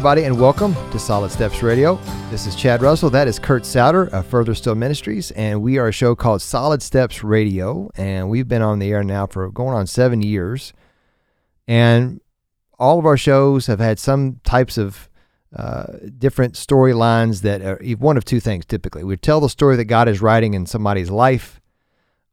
Everybody, and welcome to Solid Steps Radio. This is Chad Russell. That is Kurt Souter of Further Still Ministries, and we are a show called Solid Steps Radio, and we've been on the air now for going on seven years. And all of our shows have had some types of uh, different storylines that are one of two things typically. We tell the story that God is writing in somebody's life,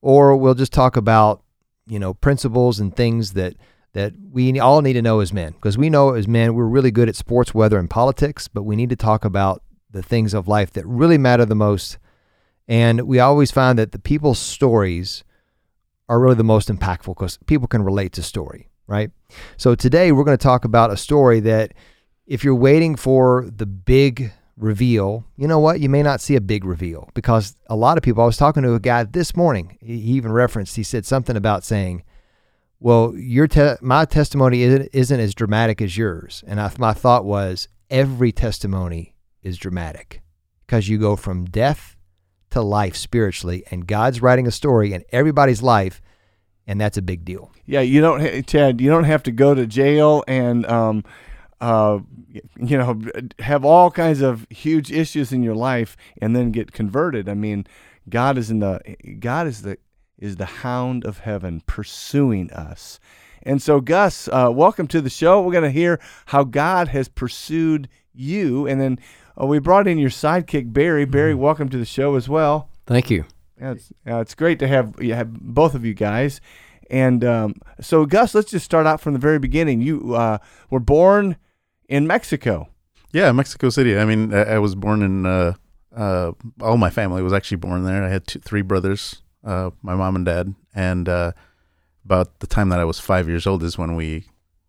or we'll just talk about, you know, principles and things that that we all need to know as men because we know as men we're really good at sports, weather, and politics, but we need to talk about the things of life that really matter the most. And we always find that the people's stories are really the most impactful because people can relate to story, right? So today we're going to talk about a story that if you're waiting for the big reveal, you know what? You may not see a big reveal because a lot of people, I was talking to a guy this morning, he even referenced, he said something about saying, well, your te- my testimony isn't, isn't as dramatic as yours. And I, my thought was every testimony is dramatic because you go from death to life spiritually, and God's writing a story in everybody's life, and that's a big deal. Yeah, you don't, Chad. You don't have to go to jail and, um, uh, you know, have all kinds of huge issues in your life and then get converted. I mean, God is in the God is the is the hound of heaven pursuing us. And so, Gus, uh, welcome to the show. We're going to hear how God has pursued you. And then uh, we brought in your sidekick, Barry. Barry, mm-hmm. welcome to the show as well. Thank you. Yeah, it's, uh, it's great to have, you have both of you guys. And um, so, Gus, let's just start out from the very beginning. You uh, were born in Mexico. Yeah, Mexico City. I mean, I, I was born in, uh, uh, all my family was actually born there. I had two, three brothers uh, my mom and dad, and uh, about the time that I was five years old is when we,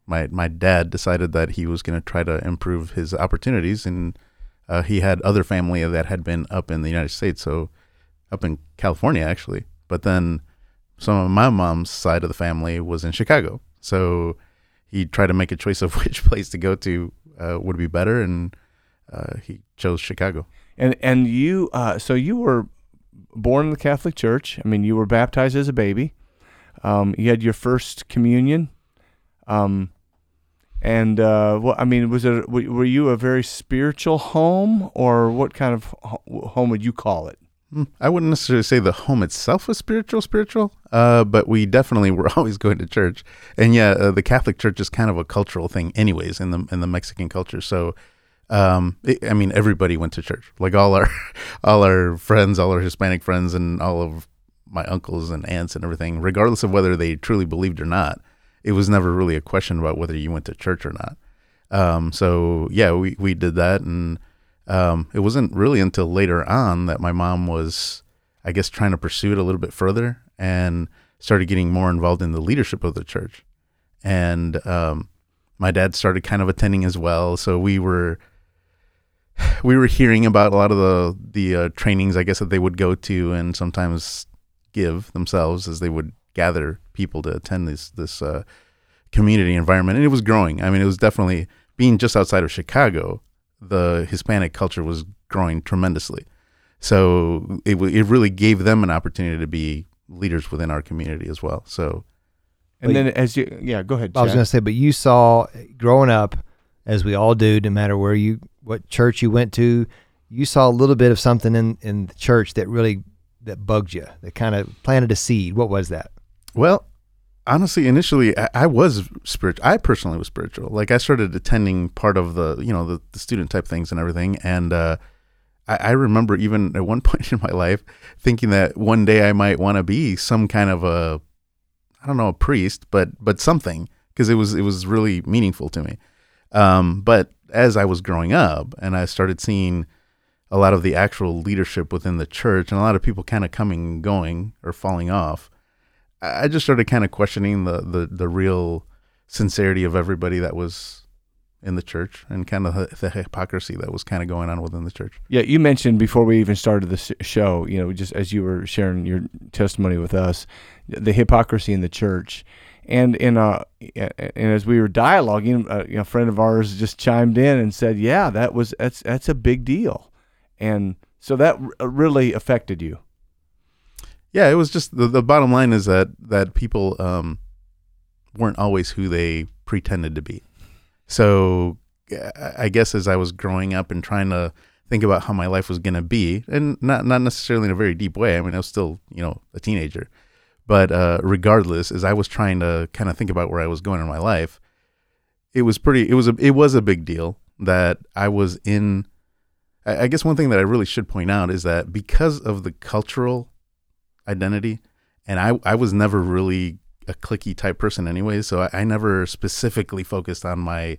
my my dad decided that he was going to try to improve his opportunities, and uh, he had other family that had been up in the United States, so up in California actually, but then some of my mom's side of the family was in Chicago, so he tried to make a choice of which place to go to uh, would be better, and uh, he chose Chicago. And and you, uh, so you were born in the Catholic Church. I mean, you were baptized as a baby. Um, you had your first communion. Um, and uh, what I mean, was it were you a very spiritual home, or what kind of home would you call it? Hmm, I wouldn't necessarily say the home itself was spiritual, spiritual, uh, but we definitely were always going to church. And yeah, uh, the Catholic Church is kind of a cultural thing, anyways, in the in the Mexican culture. So um, it, I mean, everybody went to church. Like all our, all our friends, all our Hispanic friends, and all of my uncles and aunts and everything, regardless of whether they truly believed or not, it was never really a question about whether you went to church or not. Um, so yeah, we we did that, and um, it wasn't really until later on that my mom was, I guess, trying to pursue it a little bit further and started getting more involved in the leadership of the church, and um, my dad started kind of attending as well. So we were we were hearing about a lot of the the uh, trainings, I guess, that they would go to and sometimes give themselves as they would gather people to attend this this uh, community environment, and it was growing. I mean, it was definitely being just outside of Chicago. The Hispanic culture was growing tremendously, so it it really gave them an opportunity to be leaders within our community as well. So, and then as you yeah, go ahead. I was going to say, but you saw growing up, as we all do, no matter where you what church you went to, you saw a little bit of something in in the church that really that bugged you, that kind of planted a seed. What was that? Well, honestly, initially I, I, was spiritual. I personally was spiritual. Like I started attending part of the you know the, the student type things and everything, and uh, I, I remember even at one point in my life thinking that one day I might want to be some kind of a I don't know a priest, but but something because it was it was really meaningful to me. Um, but as I was growing up and I started seeing a lot of the actual leadership within the church and a lot of people kind of coming and going or falling off, I just started kind of questioning the, the, the real sincerity of everybody that was in the church and kind of the, the hypocrisy that was kind of going on within the church. Yeah, you mentioned before we even started the show, you know, just as you were sharing your testimony with us, the hypocrisy in the church and in a and as we were dialoguing, a, friend of ours just chimed in and said, "Yeah, that was that's that's a big deal," and so that uh, really affected you. Yeah, it was just the, the bottom line is that that people um, weren't always who they pretended to be. So I guess as I was growing up and trying to think about how my life was going to be, and not not necessarily in a very deep way. I mean, I was still you know a teenager, but uh, regardless, as I was trying to kind of think about where I was going in my life, it was pretty. It was a it was a big deal that I was in. I, guess one thing that I really should point out is that because of the cultural identity, and I I was never really a clicky type person anyway, so I, I never specifically focused on my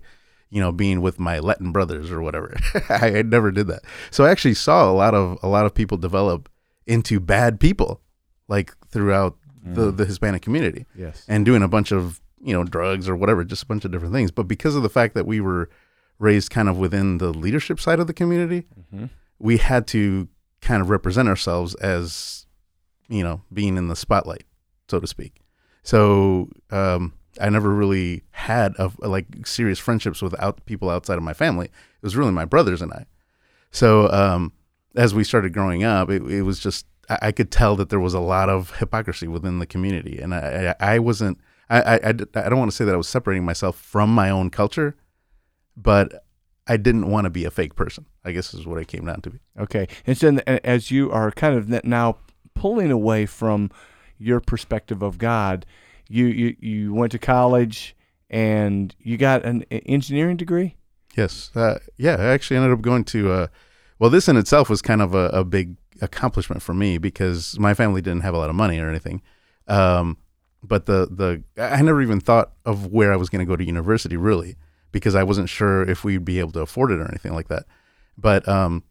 you know, being with my Latin brothers or whatever. I, I never did that. So I actually saw a lot of a lot of people develop into bad people, like throughout mm. the the Hispanic community. Yes, and doing a bunch of you know drugs or whatever, just a bunch of different things. But because of the fact that we were raised kind of within the leadership side of the community, mm-hmm. we had to kind of represent ourselves as you know being in the spotlight, so to speak. So um, I never really had a, like serious friendships with out, people outside of my family. It was really my brothers and I. So um, as we started growing up, it, it was just I, I, could tell that there was a lot of hypocrisy within the community, and I, I, I wasn't. I, I, I don't want to say that I was separating myself from my own culture, but I didn't want to be a fake person. I guess is what it came down to be. Okay, and so as you are kind of now pulling away from your perspective of God, you you you went to college and you got an engineering degree. Yes, uh, yeah. I actually ended up going to. Uh, well, this in itself was kind of a, a, big accomplishment for me because my family didn't have a lot of money or anything. Um, but the the I never even thought of where I was going to go to university really because I wasn't sure if we'd be able to afford it or anything like that. But um,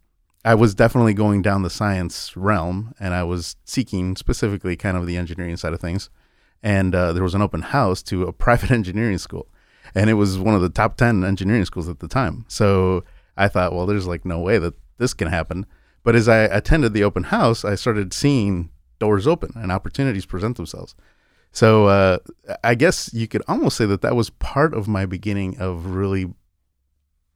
I was definitely going down the science realm, and I was seeking specifically kind of the engineering side of things and uh, there was an open house to a private engineering school, and it was one of the top ten engineering schools at the time. So I thought, well, there's like no way that this can happen. But as I attended the open house, I started seeing doors open and opportunities present themselves. So uh, I guess you could almost say that that was part of my beginning of really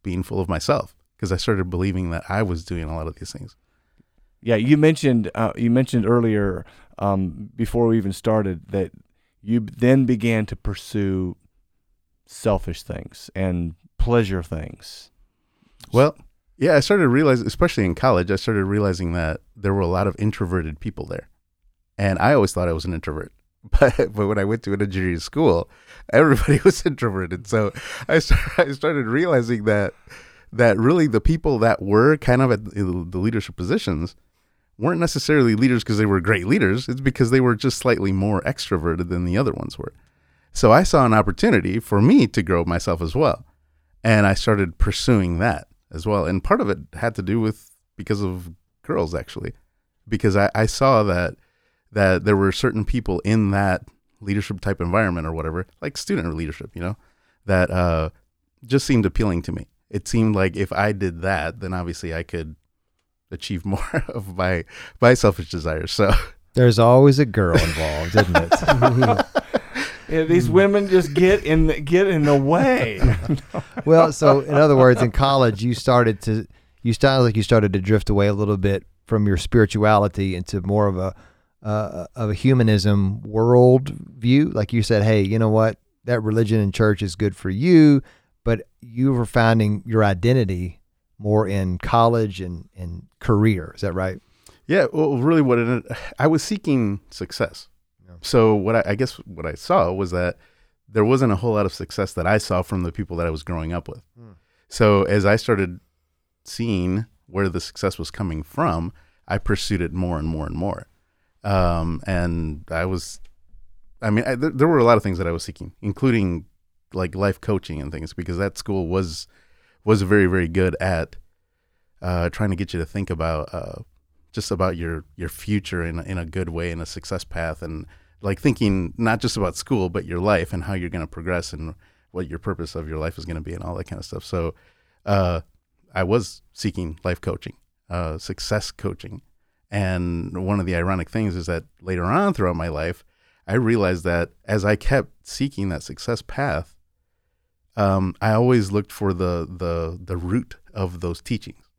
being full of myself because I started believing that I was doing a lot of these things. Yeah, you mentioned uh, you mentioned earlier um, before we even started that you then began to pursue selfish things and pleasure things. Well, yeah, I started realizing, especially in college, I started realizing that there were a lot of introverted people there. And I always thought I was an introvert. But, but when I went to an engineering school, everybody was introverted. So I, I started realizing that that really the people that were kind of at the leadership positions weren't necessarily leaders because they were great leaders. It's because they were just slightly more extroverted than the other ones were. So I saw an opportunity for me to grow myself as well. And I started pursuing that as well. And part of it had to do with because of girls actually. Because I, I saw that that there were certain people in that leadership type environment or whatever, like student leadership, you know, that uh, just seemed appealing to me. It seemed like if I did that, then obviously I could achieve more of my my selfish desires. So there's always a girl involved, isn't it? yeah, these women just get in the, get in the way. well, so in other words, in college, you started to you started like you started to drift away a little bit from your spirituality into more of a uh, of a humanism world view. Like you said, hey, you know what? That religion and church is good for you, but you were finding your identity more in college and, and career. Is that right? Yeah. Well, really, what it, I was seeking success. So what I, I, guess what I saw was that there wasn't a whole lot of success that I saw from the people that I was growing up with. Hmm. So as I started seeing where the success was coming from, I pursued it more and more and more. Um, and I was, I mean, I, there were a lot of things that I was seeking, including like life coaching and things, because that school was was very very good at uh, trying to get you to think about uh, just about your your future in in a good way in a success path and like thinking not just about school but your life and how you're going to progress and what your purpose of your life is going to be and all that kind of stuff. So uh, I was seeking life coaching, uh, success coaching, and one of the ironic things is that later on throughout my life, I realized that as I kept seeking that success path, um, I always looked for the the the root of those teachings.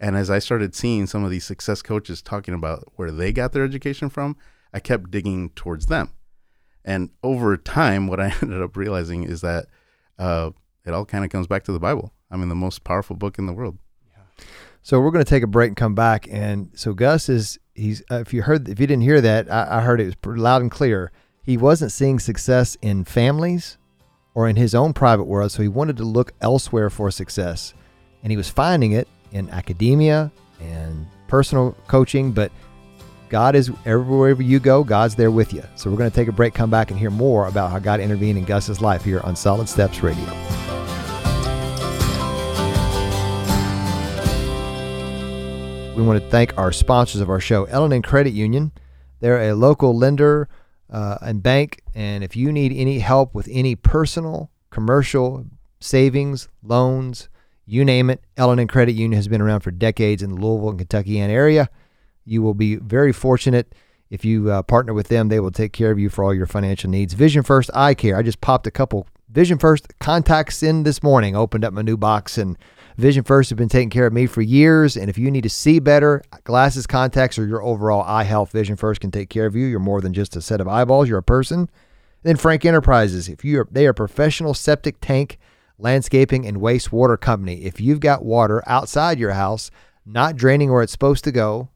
And as I started seeing some of these success coaches talking about where they got their education from, I kept digging towards them. And over time, what I ended up realizing is that uh, it all kind of comes back to the Bible. I mean, the most powerful book in the world. So we're going to take a break and come back. And so Gus is he's uh, if you heard if you didn't hear that, I, I heard it was loud and clear. He wasn't seeing success in families or in his own private world, so he wanted to look elsewhere for success, and he was finding it in academia and personal coaching. But God is everywhere you go, God's there with you. So we're going to take a break, come back, and hear more about how God intervened in Gus's life here on Solid Steps Radio. We want to thank our sponsors of our show, L&N Credit Union. They're a local lender uh, and bank, and if you need any help with any personal, commercial, savings, loans, you name it, L&N Credit Union has been around for decades in the Louisville and Kentucky area. You will be very fortunate if you uh, partner with them. They will take care of you for all your financial needs. Vision First Eye Care. I just popped a couple Vision First contacts in this morning. Opened up my new box and Vision First has been taking care of me for years. And if you need to see better, glasses, contacts, or your overall eye health, Vision First can take care of you. You're more than just a set of eyeballs, you're a person. Then Frank Enterprises, if you are, they are professional septic tank, landscaping, and wastewater company. If you've got water outside your house, not draining where it's supposed to go,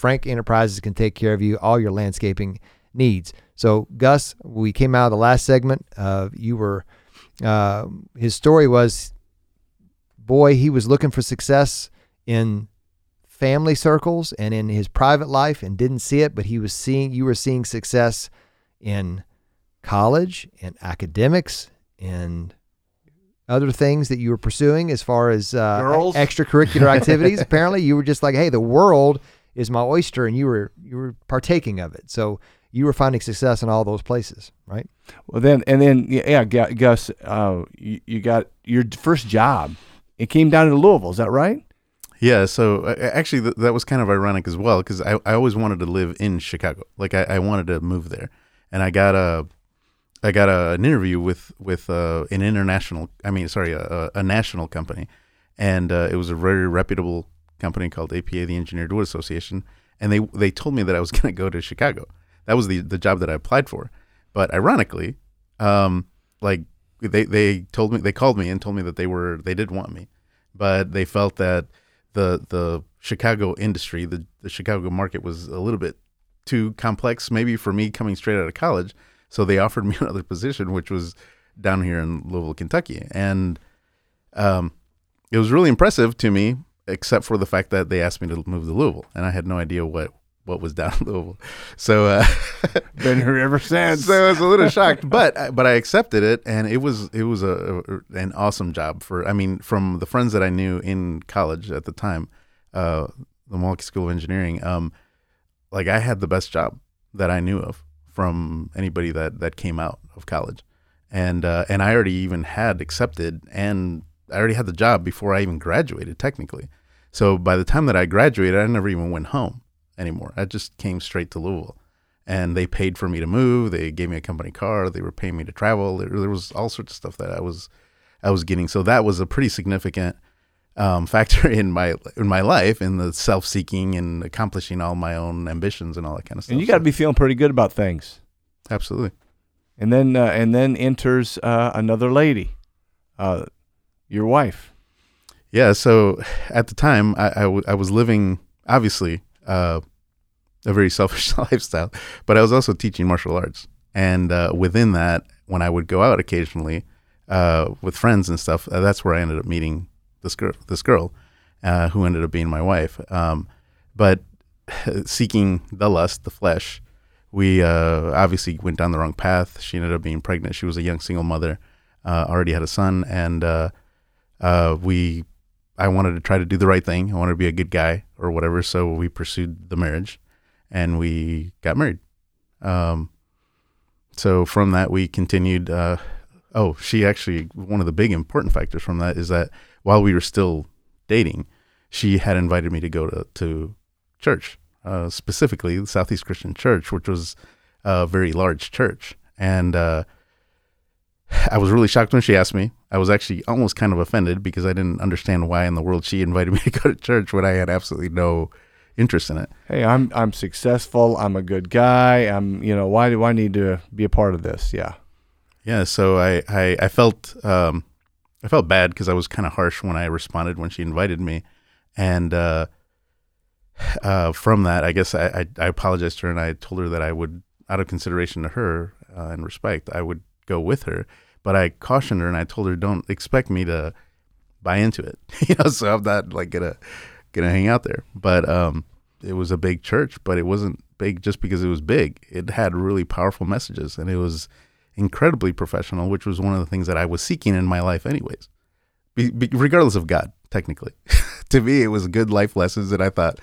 Frank Enterprises can take care of you, all your landscaping needs. So, Gus, we came out of the last segment. Uh, you were, uh, his story was boy, he was looking for success in family circles and in his private life and didn't see it, but he was seeing you were seeing success in college and academics and other things that you were pursuing as far as uh, extracurricular activities. Apparently, you were just like, "Hey, the world is my oyster," and you were you were partaking of it. So you were finding success in all those places, right? Well, then and then yeah, yeah Gus, uh, you, you got your first job. It came down to Louisville. Is that right? Yeah, so uh, actually, th- that was kind of ironic as well because I, I always wanted to live in Chicago. Like I, I wanted to move there, and I got a I got a, an interview with with uh, an international. I mean, sorry, a, a national company, and uh, it was a very reputable company called APA, the Engineered Wood Association, and they they told me that I was going to go to Chicago. That was the the job that I applied for, but ironically, um, like they they told me they called me and told me that they were they did want me, but they felt that the the Chicago industry, the the Chicago market was a little bit too complex, maybe for me coming straight out of college. So they offered me another position, which was down here in Louisville, Kentucky, and um, it was really impressive to me, except for the fact that they asked me to move to Louisville, and I had no idea what what was down in Louisville. So uh, been here ever since. so I was a little shocked, but but I accepted it, and it was it was a, a an awesome job for. I mean, from the friends that I knew in college at the time, uh, the Milwaukee School of Engineering, um, like I had the best job that I knew of from anybody that that came out of college, and uh, and I already even had accepted, and I already had the job before I even graduated technically. So by the time that I graduated, I never even went home anymore. I just came straight to Louisville and they paid for me to move. They gave me a company car. They were paying me to travel. There, there was all sorts of stuff that I was, I was getting. So that was a pretty significant um, factor in my in my life, in the self seeking and accomplishing all my own ambitions and all that kind of stuff. And you got to be feeling pretty good about things. absolutely. And then uh, and then enters uh, another lady, uh, your wife. Yeah. So at the time, I, I, w- I was living obviously uh, a very selfish lifestyle, but I was also teaching martial arts. And uh, within that, when I would go out occasionally uh, with friends and stuff, uh, that's where I ended up meeting this girl, this girl, uh, who ended up being my wife. Um, but seeking the lust, the flesh, we uh, obviously went down the wrong path. She ended up being pregnant. She was a young single mother, already had a son, and we I wanted to try to do the right thing. I wanted to be a good guy or whatever. So we pursued the marriage, and we got married. Um, so from that, we continued. Uh, oh, she actually one of the big important factors from that is that while we were still dating, she had invited me to go to to church, uh, specifically the Southeast Christian Church, which was a very large church, and uh, I was really shocked when she asked me. I was actually almost kind of offended because I didn't understand why in the world she invited me to go to church when I had absolutely no interest in it. Hey, I'm I'm successful. I'm a good guy. I'm you know why do I need to be a part of this? Yeah. Yeah, so I I, I felt um, I felt bad because I was kind of harsh when I responded when she invited me, and uh, uh, from that, I guess I, I, I apologized to her and I told her that I would, out of consideration to her uh, and respect, I would go with her. But I cautioned her and I told her, don't expect me to buy into it, you know. So I'm not like gonna gonna hang out there. But um, it was a big church, but it wasn't big just because it was big. It had really powerful messages and it was incredibly professional, which was one of the things that I was seeking in my life, anyways. Be, be, regardless of God, technically, to me, it was good life lessons. And I thought,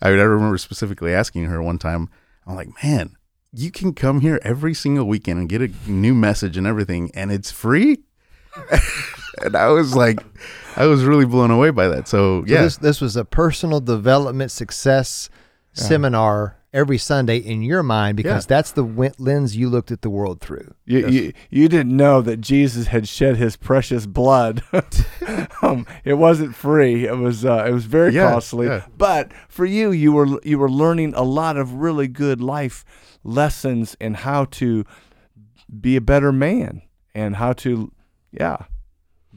I, I remember specifically asking her one time, I'm like, man, you can come here every single weekend and get a new message and everything, and it's free. and I was like, I was really blown away by that. So, So yeah, this this was a personal development success seminar every Sunday in your mind because Yeah. that's the lens you looked at the world through. You, you, you didn't know that Jesus had shed his precious blood. um, it wasn't free. It was uh, it was very Yeah, costly. yeah. But for you, you were you were learning a lot of really good life lessons in how to be a better man and how to yeah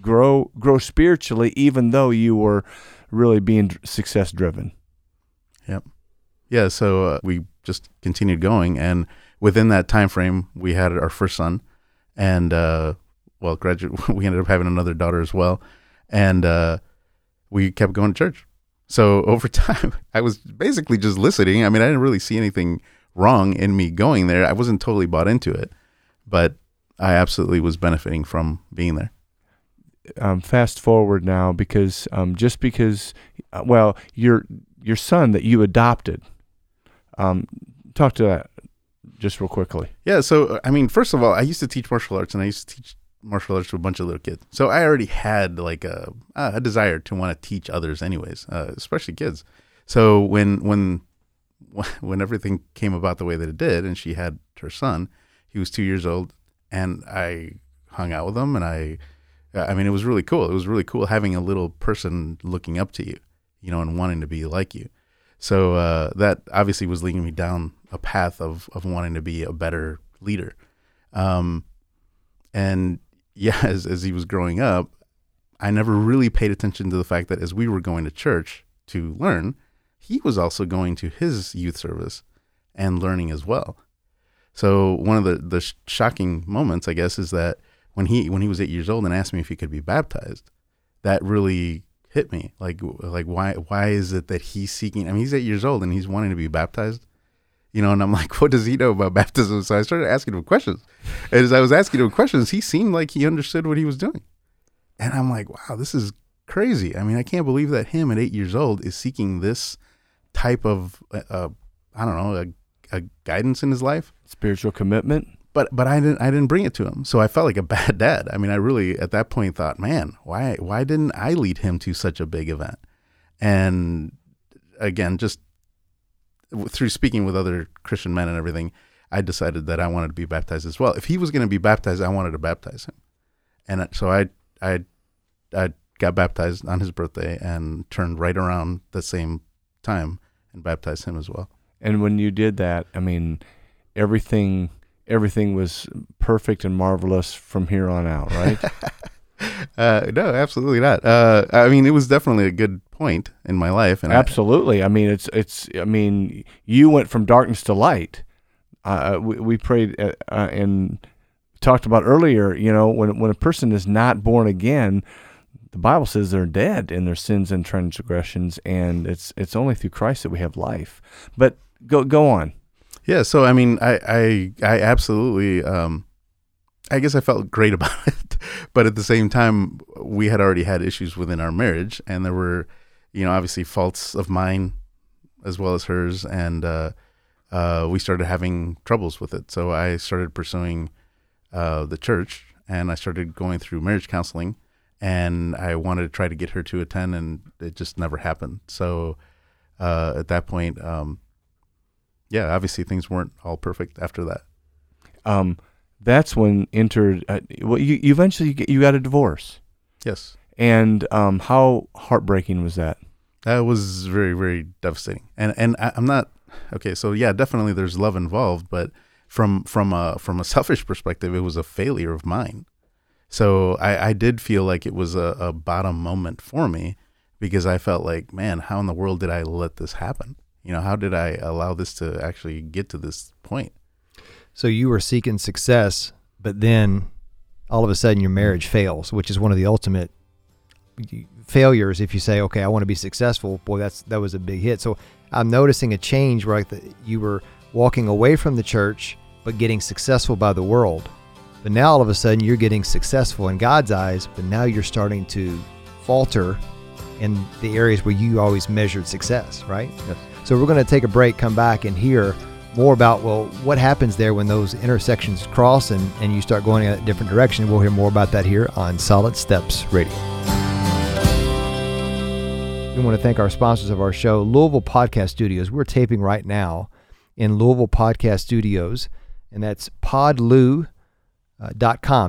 grow grow spiritually, even though you were really being success driven. Yep. Yeah. So uh, we just continued going, and within that time frame, we had our first son, and uh, well, graduate. We ended up having another daughter as well, and uh, we kept going to church. So over time, I was basically just listening. I mean, I didn't really see anything wrong in me going there. I wasn't totally bought into it, but I absolutely was benefiting from being there. um, fast forward now because um, just because uh, well your your son that you adopted um, talk to that just real quickly Yeah, so I mean, first of all, I used to teach martial arts, and I used to teach martial arts to a bunch of little kids. So I already had like a a desire to want to teach others, anyways, uh, especially kids. So when when when everything came about the way that it did, and she had her son, he was two years old, and I hung out with him, and I, I mean, it was really cool. It was really cool having a little person looking up to you, you know, and wanting to be like you. So uh, that obviously was leading me down a path of of wanting to be a better leader. Um, and yeah, as as he was growing up, I never really paid attention to the fact that as we were going to church to learn, he was also going to his youth service and learning as well. So one of the the sh- shocking moments, I guess, is that when he when he was eight years old and asked me if he could be baptized, that really hit me. Like like why why is it that he's seeking? I mean, he's eight years old and he's wanting to be baptized. You know, and I'm like, what does he know about baptism? So I started asking him questions. And as I was asking him questions, he seemed like he understood what he was doing. And I'm like, wow, this is crazy. I mean, I can't believe that him at eight years old is seeking this type of, uh, uh, I don't know, a, a guidance in his life spiritual commitment but but I didn't I didn't bring it to him. So I felt like a bad dad. I mean, I really at that point thought, man, why why didn't I lead him to such a big event? And again, just through speaking with other Christian men and everything, I decided that I wanted to be baptized as well. If he was going to be baptized, I wanted to baptize him. And so I I I got baptized on his birthday and turned right around the same time and baptize him as well. and when you did that i mean everything everything was perfect and marvelous from here on out right Uh, no, absolutely not. Uh, I mean, it was definitely a good point in my life, and Absolutely. I mean, it's it's. I mean, you went from darkness to light. Uh, we, we prayed uh, uh, and talked about earlier. You know, when when a person is not born again, the Bible says they're dead in their sins and transgressions, and it's it's only through Christ that we have life. But go go on. yeah. So I mean, I I, I absolutely. Um, I guess I felt great about it, but at the same time, we had already had issues within our marriage, and there were, you know, obviously faults of mine as well as hers, and uh, uh, we started having troubles with it. So I started pursuing uh, the church, and I started going through marriage counseling, and I wanted to try to get her to attend, and it just never happened. So uh, at that point, um, yeah, obviously things weren't all perfect after that. Um, that's when entered. Uh, well, you, you eventually get, you got a divorce, Yes, and um, how heartbreaking was that? that was very very devastating, and and I, I'm not okay. So yeah, definitely there's love involved, but from from a from a selfish perspective, it was a failure of mine. So I, I did feel like it was a, a bottom moment for me because I felt like, man, how in the world did I let this happen? You know, how did I allow this to actually get to this point? So you were seeking success, but then all of a sudden your marriage fails, which is one of the ultimate failures. If you say, "Okay, I want to be successful," boy, that's that was a big hit. So I'm noticing a change where like the, you were walking away from the church, but getting successful by the world. But now all of a sudden you're getting successful in God's eyes, but now you're starting to falter in the areas where you always measured success, right? Yes. So we're going to take a break, come back, and hear more about well what happens there when those intersections cross and, and you start going in a different direction. We'll hear more about that here on Solid Steps Radio. We want to thank our sponsors of our show, Louisville Podcast Studios. We're taping right now in Louisville Podcast Studios, and that's podlou.com,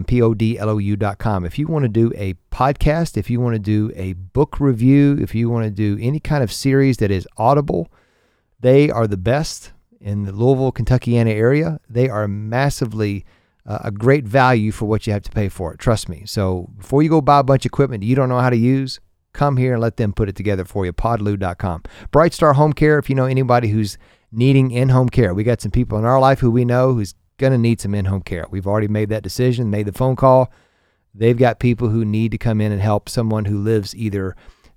P O D L O U.com. If you want to do a podcast, if you want to do a book review, if you want to do any kind of series that is audible, they are the best in the Louisville, Kentuckiana area. They are massively uh, a great value for what you have to pay for it. Trust me. So before you go buy a bunch of equipment you don't know how to use, come here and let them put it together for you. Podlou.com. Bright Star Home Care. If you know anybody who's needing in-home care, we got some people in our life who we know who's going to need some in-home care. We've already made that decision, made the phone call. They've got people who need to come in and help someone who lives either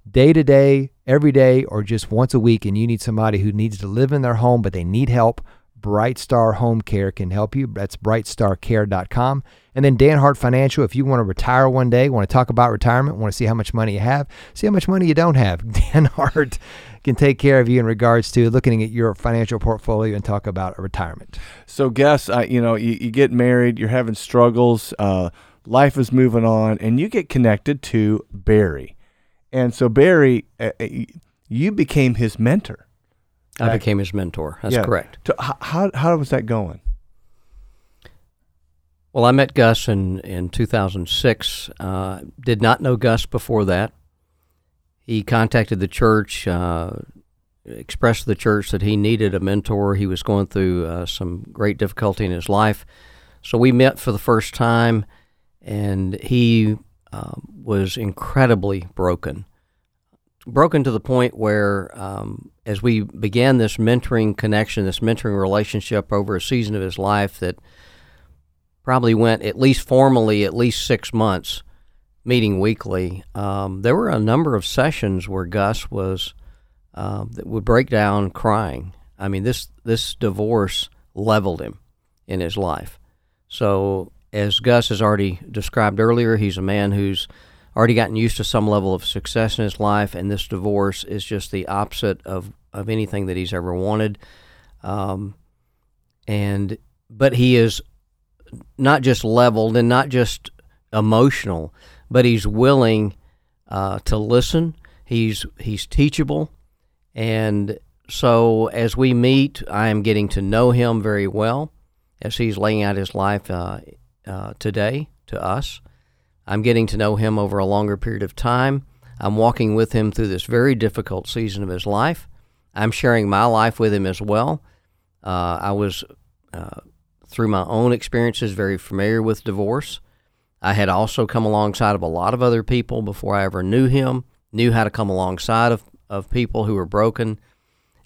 day to day, every day, or just once a week, and you need somebody who needs to live in their home, but they need help. Bright Star Home Care can help you. That's brightstarcare.com. And then Dan Hart Financial, if you want to retire one day, want to talk about retirement, want to see how much money you have, see how much money you don't have, Dan Hart can take care of you in regards to looking at your financial portfolio and talk about retirement. So, Gus, uh, you know, you, you get married, you're having struggles, uh, life is moving on, and you get connected to Barry. And so, Barry, uh, uh you became his mentor. I became his mentor. That's Yeah. correct. To, how, how was that going? Well, I met Gus in, in 2006. Uh, did not know Gus before that. He contacted the church, uh, expressed to the church that he needed a mentor. He was going through uh, some great difficulty in his life. So we met for the first time, and he uh, was incredibly broken. Broken to the point where, um, as we began this mentoring connection, this mentoring relationship over a season of his life, that probably went at least formally at least six months, meeting weekly. Um, there were a number of sessions where Gus was uh, that would break down crying. I mean, this this divorce leveled him in his life. So, as Gus has already described earlier, he's a man who's already gotten used to some level of success in his life, and this divorce is just the opposite of, of anything that he's ever wanted. Um, and but he is not just leveled and not just emotional, but he's willing uh, to listen. He's he's teachable, and so as we meet, I am getting to know him very well as he's laying out his life uh, uh, today to us. I'm getting to know him over a longer period of time. I'm walking with him through this very difficult season of his life. I'm sharing my life with him as well. Uh, I was, uh, through my own experiences, very familiar with divorce. I had also come alongside of a lot of other people before I ever knew him, knew how to come alongside of, of people who were broken,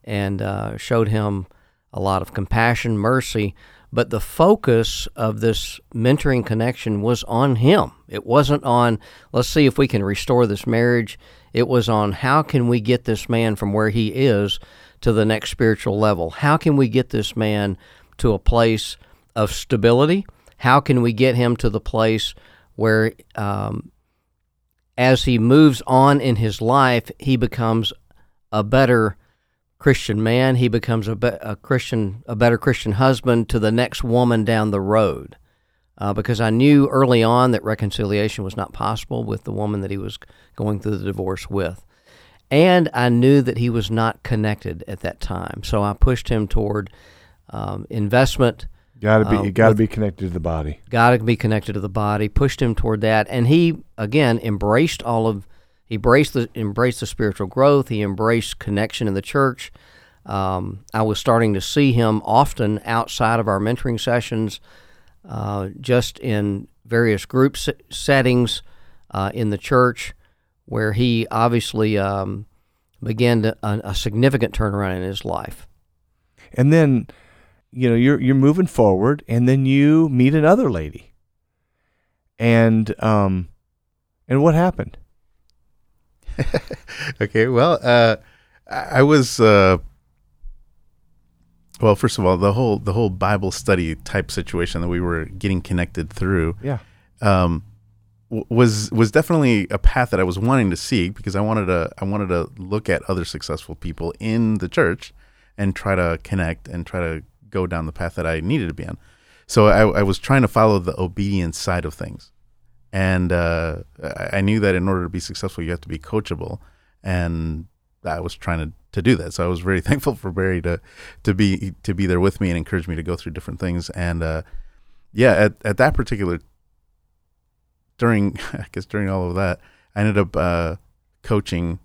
and uh, showed him a lot of compassion, mercy. But the focus of this mentoring connection was on him. It wasn't on, let's see if we can restore this marriage. It was on how can we get this man from where he is to the next spiritual level? How can we get this man to a place of stability? How can we get him to the place where, um, as he moves on in his life, he becomes a better Christian man. He becomes a, be- a Christian, a better Christian husband to the next woman down the road. Uh, because I knew early on that reconciliation was not possible with the woman that he was going through the divorce with. And I knew that he was not connected at that time. So I pushed him toward um, investment, Got to be Uh, you got to be connected to the body. got to be connected to the body, pushed him toward that. And he, again, embraced all of, he embraced the, embraced the spiritual growth. He embraced connection in the church. Um, I was starting to see him often outside of our mentoring sessions, uh, just in various group settings uh, in the church, where he obviously um, began to, a, a significant turnaround in his life. And then, you know, you're you're moving forward, and then you meet another lady. And um, and what happened? okay, well, uh, I was uh, well. First of all, the whole the whole Bible study type situation that we were getting connected through Yeah. um, w- was was definitely a path that I was wanting to seek because I wanted to I wanted to look at other successful people in the church and try to connect and try to go down the path that I needed to be on. So I, I was trying to follow the obedience side of things, and uh, I knew that in order to be successful, you have to be coachable, and I was trying to, to do that. So I was very thankful for Barry to to be to be there with me and encourage me to go through different things. And uh, yeah, at, at that particular during I guess during all of that, I ended up uh, coaching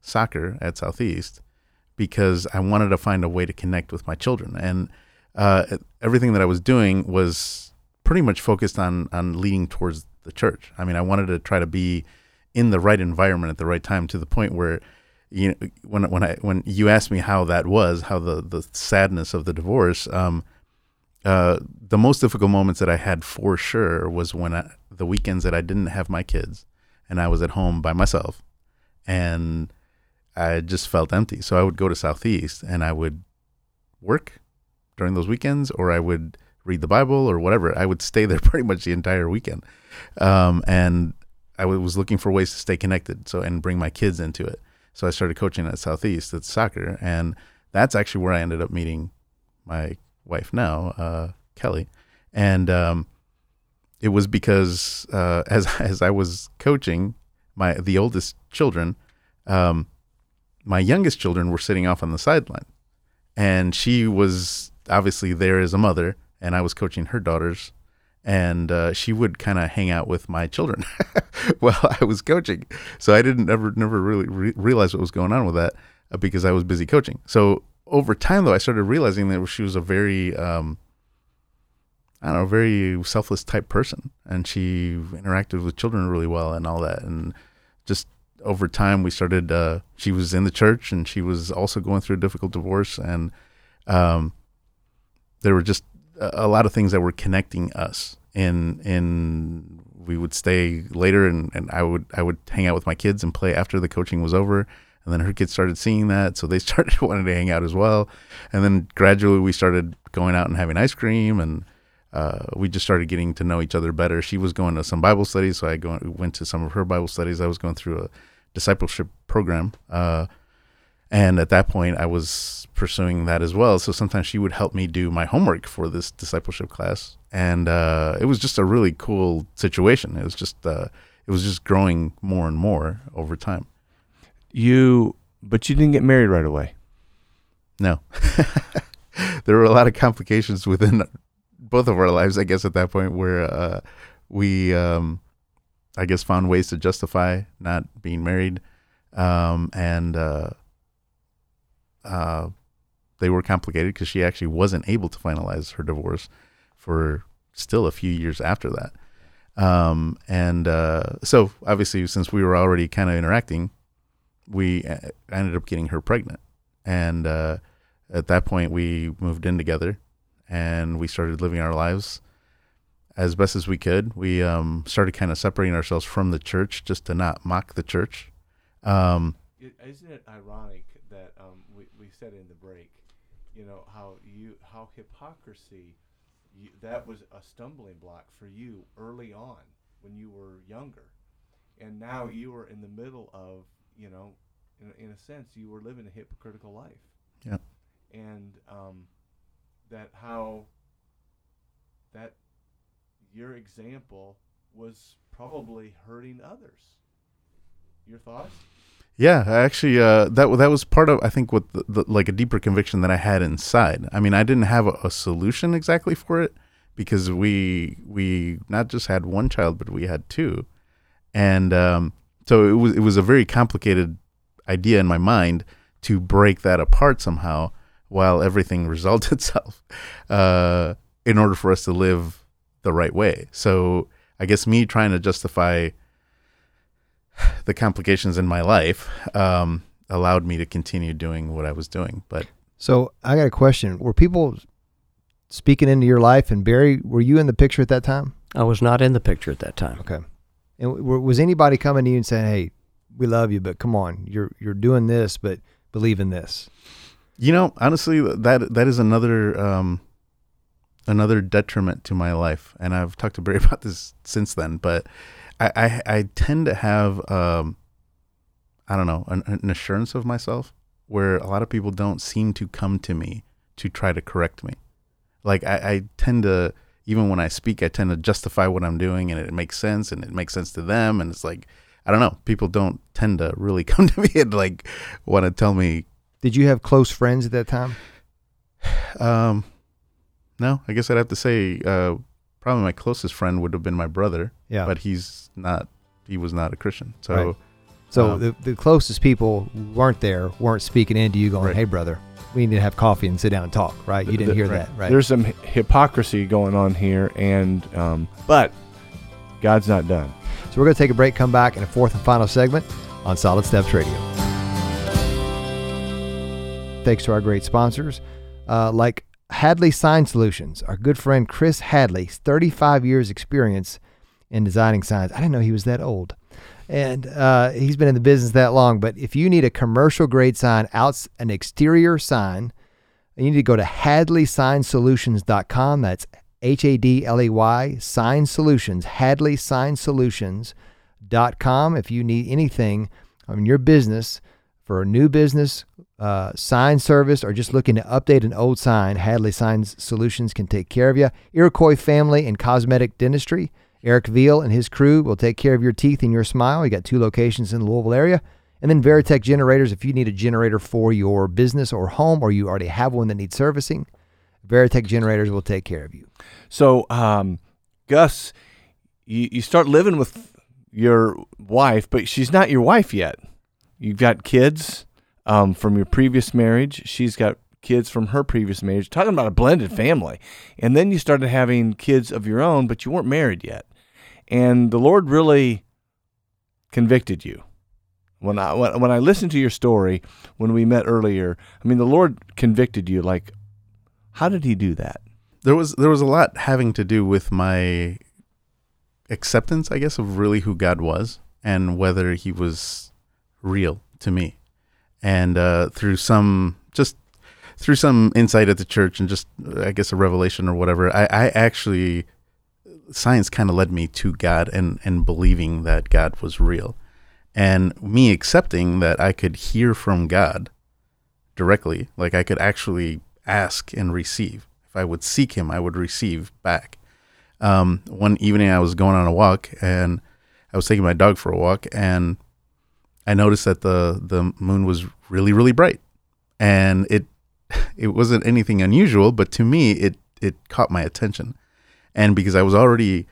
soccer at Southeast because I wanted to find a way to connect with my children, and uh, everything that I was doing was pretty much focused on on leading towards the church. I mean, I wanted to try to be in the right environment at the right time to the point where you know when when I when you asked me how that was, how the the sadness of the divorce. Um, uh, the most difficult moments that I had for sure was when I, the weekends that I didn't have my kids and I was at home by myself and I just felt empty. So I would go to Southeast and I would work during those weekends or I would read the Bible or whatever. I would stay there pretty much the entire weekend. Um, and I was looking for ways to stay connected so and bring my kids into it. So I started coaching at Southeast at soccer and that's actually where I ended up meeting my wife now, uh, Kelly, and um, it was because uh, as as I was coaching my the oldest children, um, my youngest children were sitting off on the sideline, and she was obviously there as a mother, and I was coaching her daughters, and uh, she would kind of hang out with my children while I was coaching. So I didn't ever never really re- realize what was going on with that uh, because I was busy coaching. So over time though i started realizing that she was a very um, i don't know very selfless type person and she interacted with children really well and all that and just over time we started uh, she was in the church and she was also going through a difficult divorce and um, there were just a, a lot of things that were connecting us in in we would stay later and, and i would i would hang out with my kids and play after the coaching was over and then her kids started seeing that, so they started wanting to hang out as well. And then gradually we started going out and having ice cream, and uh, we just started getting to know each other better. She was going to some Bible studies, so I go, went to some of her Bible studies. I was going through a discipleship program, uh, and at that point I was pursuing that as well. So sometimes she would help me do my homework for this discipleship class, and uh, it was just a really cool situation. It was just uh, it was just growing more and more over time. You, but you didn't get married right away. No. there were a lot of complications within both of our lives, I guess, at that point where uh, we, um, I guess, found ways to justify not being married. Um, and uh, they were complicated because she actually wasn't able to finalize her divorce for still a few years after that. Um, and uh, so, obviously, since we were already kind of interacting, we uh, ended up getting her pregnant. And uh, at that point, we moved in together and we started living our lives as best as we could. We um, started kind of separating ourselves from the church just to not mock the church. Um, Isn't it ironic that um, we, we said in the break, you know, how you how hypocrisy, you, that was a stumbling block for you early on when you were younger, and now you are in the middle of, you know, in, in a sense, you were living a hypocritical life. Yeah. And um, that how that your example was probably hurting others. Your thoughts? Yeah, actually, uh, that that was part of I think what the, the, like a deeper conviction that I had inside. I mean, I didn't have a, a, solution exactly for it because we we not just had one child, but we had two, and um, so it was it was a very complicated idea in my mind to break that apart somehow while everything resolved itself uh, in order for us to live the right way. So I guess me trying to justify the complications in my life um, allowed me to continue doing what I was doing. But So I got a question. Were people speaking into your life? And Barry, were you in the picture at that time? I was not in the picture at that time. Okay. And w- was anybody coming to you and saying, "Hey, we love you, but come on, you're you're doing this, but believe in this"? you know, honestly, that that is another um, another detriment to my life, and I've talked to Barry about this since then. But I I, I tend to have um, I don't know an, an assurance of myself where a lot of people don't seem to come to me to try to correct me. Like I, I tend to even when I speak, I tend to justify what I'm doing, and it makes sense, and it makes sense to them, and it's like I don't know. People don't tend to really come to me and like want to tell me Did you have close friends at that time? Um, no, I guess I'd have to say uh, probably my closest friend would have been my brother, Yeah. but he's not. He was not a Christian, so Right. so um, the the closest people weren't there, weren't speaking into you, going, Right. "Hey, brother, we need to have coffee and sit down and talk." Right? You didn't The- hear right. that, right? There's some hypocrisy going on here, and um, but God's not done. So we're going to take a break, come back in a fourth and final segment on Solid Steps Radio. Thanks to our great sponsors, uh, like Hadley Sign Solutions. Our good friend Chris Hadley, 35 years experience in designing signs. I didn't know he was that old. And uh, he's been in the business that long. But if you need a commercial grade sign, out an exterior sign, you need to go to hadleyssignsolutions.com. That's H A D L E Y Sign Solutions, Hadley Sign Solutions.com. If you need anything on your business for a new business, uh, sign service, or just looking to update an old sign, Hadley Signs Solutions can take care of you. Iroquois Family and Cosmetic Dentistry. Eric Veal and his crew will take care of your teeth and your smile. You got two locations in the Louisville area. And then Veritech Generators, if you need a generator for your business or home, or you already have one that needs servicing, Veritech Generators will take care of you. So, um, Gus, you, you start living with your wife, but she's not your wife yet. You've got kids um, from your previous marriage. She's got kids from her previous marriage. Talking about a blended family. And then you started having kids of your own, but you weren't married yet. And the Lord really convicted you. When I when, when I listened to your story when we met earlier, I mean the Lord convicted you like how did he do that? there was there was a lot having to do with my acceptance, I guess, of really who God was and whether He was real to me. And uh, through some just through some insight at the church and just I guess a revelation or whatever, I, I actually science kind of led me to God and and believing that God was real, and me accepting that I could hear from God directly, like I could actually ask and receive. If I would seek Him, I would receive back. Um, one evening, I was going on a walk and I was taking my dog for a walk, and I noticed that the the moon was really really bright, and it it wasn't anything unusual, but to me it it caught my attention, and because I was already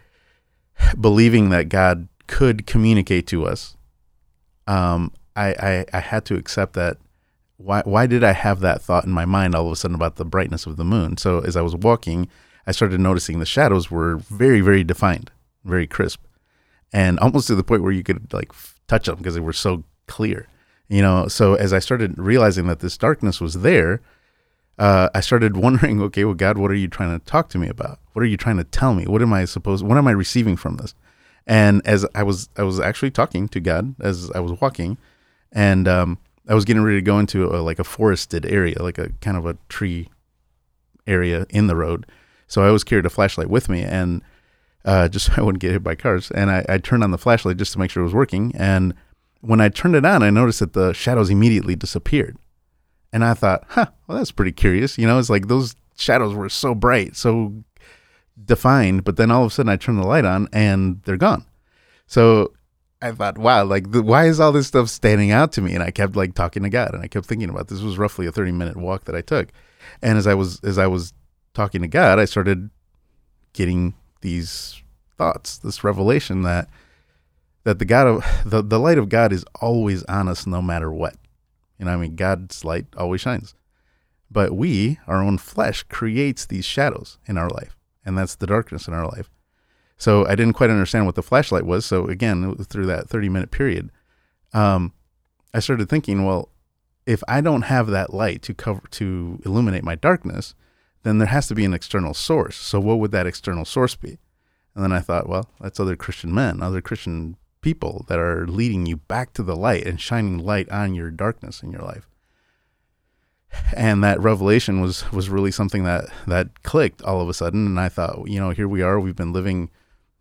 believing that God could communicate to us, um, I, I I had to accept that. Why why did I have that thought in my mind all of a sudden about the brightness of the moon? So as I was walking, I started noticing the shadows were very very defined, very crisp, and almost to the point where you could like touch them because they were so clear. You know, so as I started realizing that this darkness was there, uh, I started wondering, okay, well, God, what are you trying to talk to me about? What are you trying to tell me? What am I supposed? What am I receiving from this? And as I was, I was actually talking to God as I was walking, and um, I was getting ready to go into a, like a forested area, like a kind of a tree area in the road. So I always carried a flashlight with me, and uh, just so I wouldn't get hit by cars. And I, I turned on the flashlight just to make sure it was working. And when I turned it on, I noticed that the shadows immediately disappeared. And I thought, huh, well, that's pretty curious. You know, it's like those shadows were so bright, so defined, but then all of a sudden I turn the light on and they're gone. So I thought, wow, like, the, why is all this stuff standing out to me? And I kept like talking to God, and I kept thinking about this. was roughly a thirty minute walk that I took, and as I was as I was talking to God, I started getting these thoughts, this revelation that that the God of the, the light of God is always on us no matter what. You know, I mean, God's light always shines. But we, our own flesh, creates these shadows in our life, and that's the darkness in our life. So I didn't quite understand what the flashlight was. So again, through that 30 minute period, um, I started thinking, well, if I don't have that light to cover to illuminate my darkness, then there has to be an external source. So what would that external source be? And then I thought, well, that's other Christian men, other Christian people that are leading you back to the light and shining light on your darkness in your life. And that revelation was was really something that that clicked all of a sudden and I thought, you know, here we are, we've been living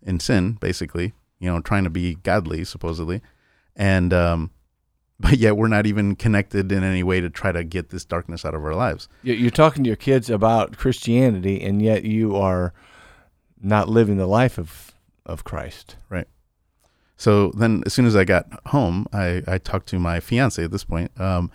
in sin basically, you know, trying to be godly supposedly. And um but yet we're not even connected in any way to try to get this darkness out of our lives. You're talking to your kids about Christianity, and yet you are not living the life of of Christ. Right. So then, as soon as I got home, I, I talked to my fiance at this point, um,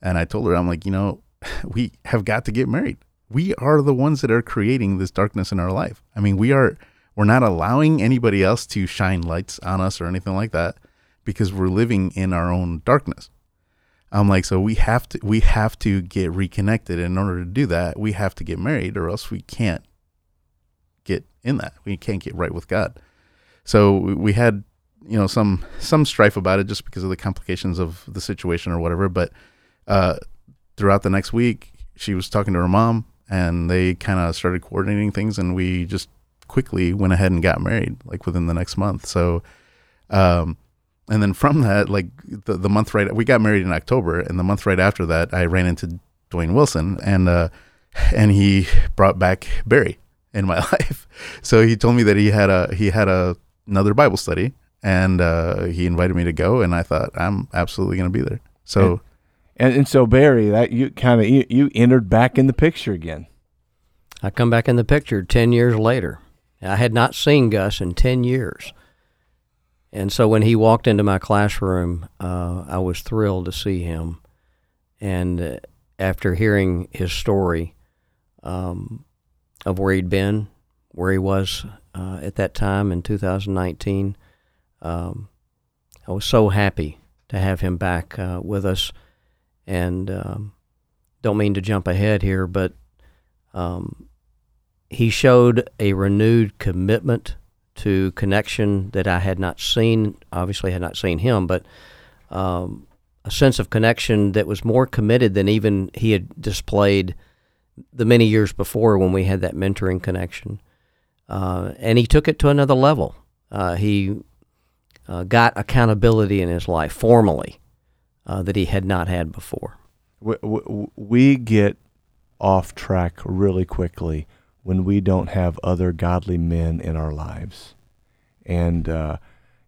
and I told her, I'm like, you know, we have got to get married. We are the ones that are creating this darkness in our life. I mean, we are we're not allowing anybody else to shine lights on us or anything like that because we're living in our own darkness. I'm like, so we have to we have to get reconnected. In order to do that, we have to get married, or else we can't get in that. We can't get right with God. So we had, you know, some some strife about it just because of the complications of the situation or whatever. But uh, throughout the next week, she was talking to her mom, and they kind of started coordinating things, and we just quickly went ahead and got married, like within the next month. So. Um, and then from that, like the, the month right, we got married in October, and the month right after that, I ran into Dwayne Wilson, and uh, and he brought back Barry in my life. So he told me that he had a he had a another Bible study, and uh, he invited me to go, and I thought I'm absolutely going to be there. So, and, and so Barry, that you kind of you, you entered back in the picture again. I come back in the picture ten years later. I had not seen Gus in ten years. And so when he walked into my classroom, uh, I was thrilled to see him. And uh, after hearing his story um, of where he'd been, where he was uh, at that time in 2019, um, I was so happy to have him back uh, with us. And um, don't mean to jump ahead here, but um, he showed a renewed commitment to connection that I had not seen. Obviously, had not seen him, but um, a sense of connection that was more committed than even he had displayed the many years before when we had that mentoring connection. Uh, and he took it to another level. Uh, he uh, got accountability in his life formally uh, that he had not had before. We, we, we get off track really quickly when we don't have other godly men in our lives. And uh,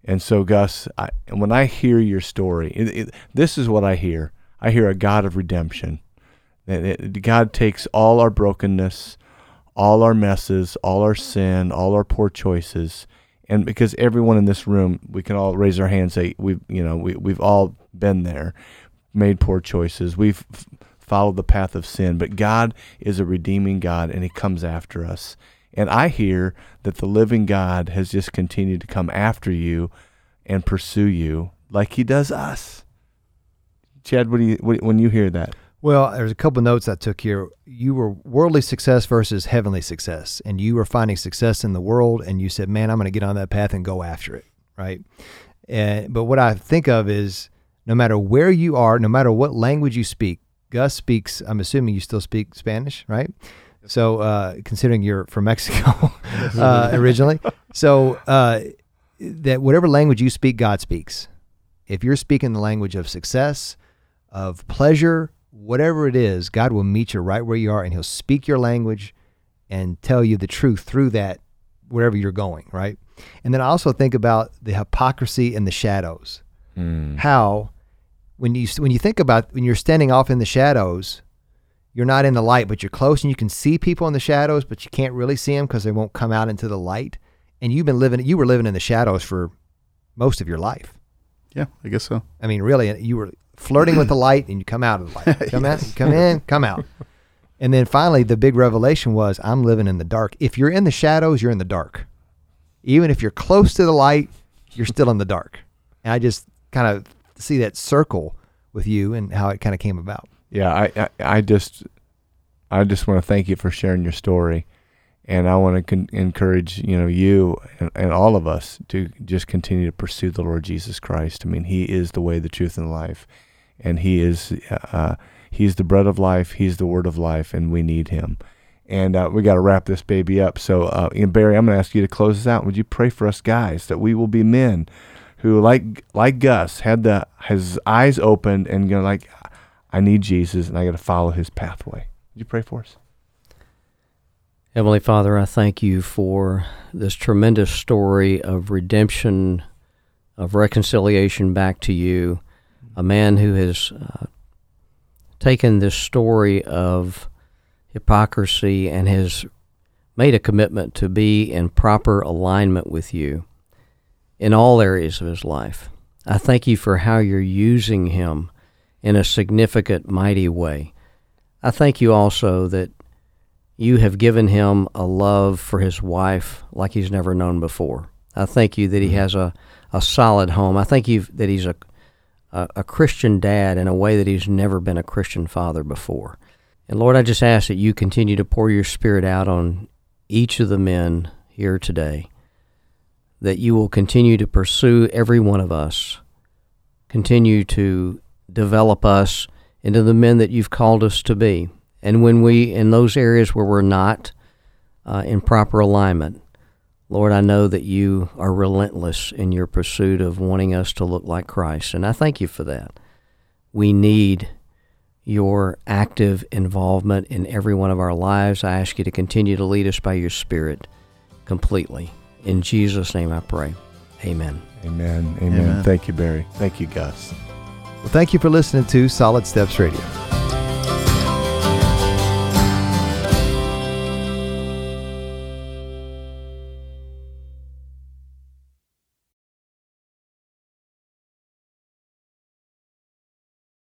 and so, Gus, I, when I hear your story, it, it, this is what I hear. I hear a God of redemption. It, God takes all our brokenness, all our messes, all our sin, all our poor choices, and because everyone in this room, we can all raise our hands, say we've you know we we've all been there, made poor choices. We've follow the path of sin. But God is a redeeming God and He comes after us. And I hear that the living God has just continued to come after you and pursue you like He does us. Chad, what do you what, when you hear that? Well, there's a couple notes I took here. You were worldly success versus heavenly success, and you were finding success in the world, and you said, "Man, I'm going to get on that path and go after it." Right. And but what I think of is, no matter where you are, no matter what language you speak, Gus speaks. I'm assuming you still speak Spanish, right? So, uh, considering you're from Mexico uh, originally, so uh, that whatever language you speak, God speaks. If you're speaking the language of success, of pleasure, whatever it is, God will meet you right where you are, and He'll speak your language and tell you the truth through that, wherever you're going, right? And then I also think about the hypocrisy in the shadows. Mm. How when you when you think about when you're standing off in the shadows, you're not in the light, but you're close and you can see people in the shadows, but you can't really see them because they won't come out into the light. And you've been living you were living in the shadows for most of your life. Yeah, I guess so. I mean, really, you were flirting with the light, and you come out of the light. Come yes. out, come in, come out. And then finally, the big revelation was, I'm living in the dark. If you're in the shadows, you're in the dark. Even if you're close to the light, you're still in the dark. And I just kind of see that circle with you and how it kind of came about. Yeah, I, I, I just I just want to thank you for sharing your story. And I want to con- encourage you know you and, and all of us to just continue to pursue the Lord Jesus Christ. I mean, He is the way, the truth, and life, and He is uh, He's the bread of life. He's the word of life, and we need Him. And uh, we got to wrap this baby up. So, uh, Barry, I'm going to ask you to close us out. Would you pray for us, guys, that we will be men who, like like Gus, had the his eyes opened and you know, like, I need Jesus, and I got to follow His pathway. Would you pray for us? Heavenly Father, I thank you for this tremendous story of redemption, of reconciliation back to you. A man who has uh, taken this story of hypocrisy and has made a commitment to be in proper alignment with you in all areas of his life. I thank you for how you're using him in a significant, mighty way. I thank you also that you have given him a love for his wife like he's never known before. I thank you that he mm-hmm. has a, a solid home. I thank you that he's a, a, a Christian dad in a way that he's never been a Christian father before. And Lord, I just ask that you continue to pour your spirit out on each of the men here today, that you will continue to pursue every one of us, continue to develop us into the men that you've called us to be. And when we, in those areas where we're not uh, in proper alignment, Lord, I know that you are relentless in your pursuit of wanting us to look like Christ. And I thank you for that. We need your active involvement in every one of our lives. I ask you to continue to lead us by your Spirit completely. In Jesus' name I pray. Amen. Amen. Amen. Amen. Thank you, Barry. Thank you, Gus. Well, thank you for listening to Solid Steps Radio.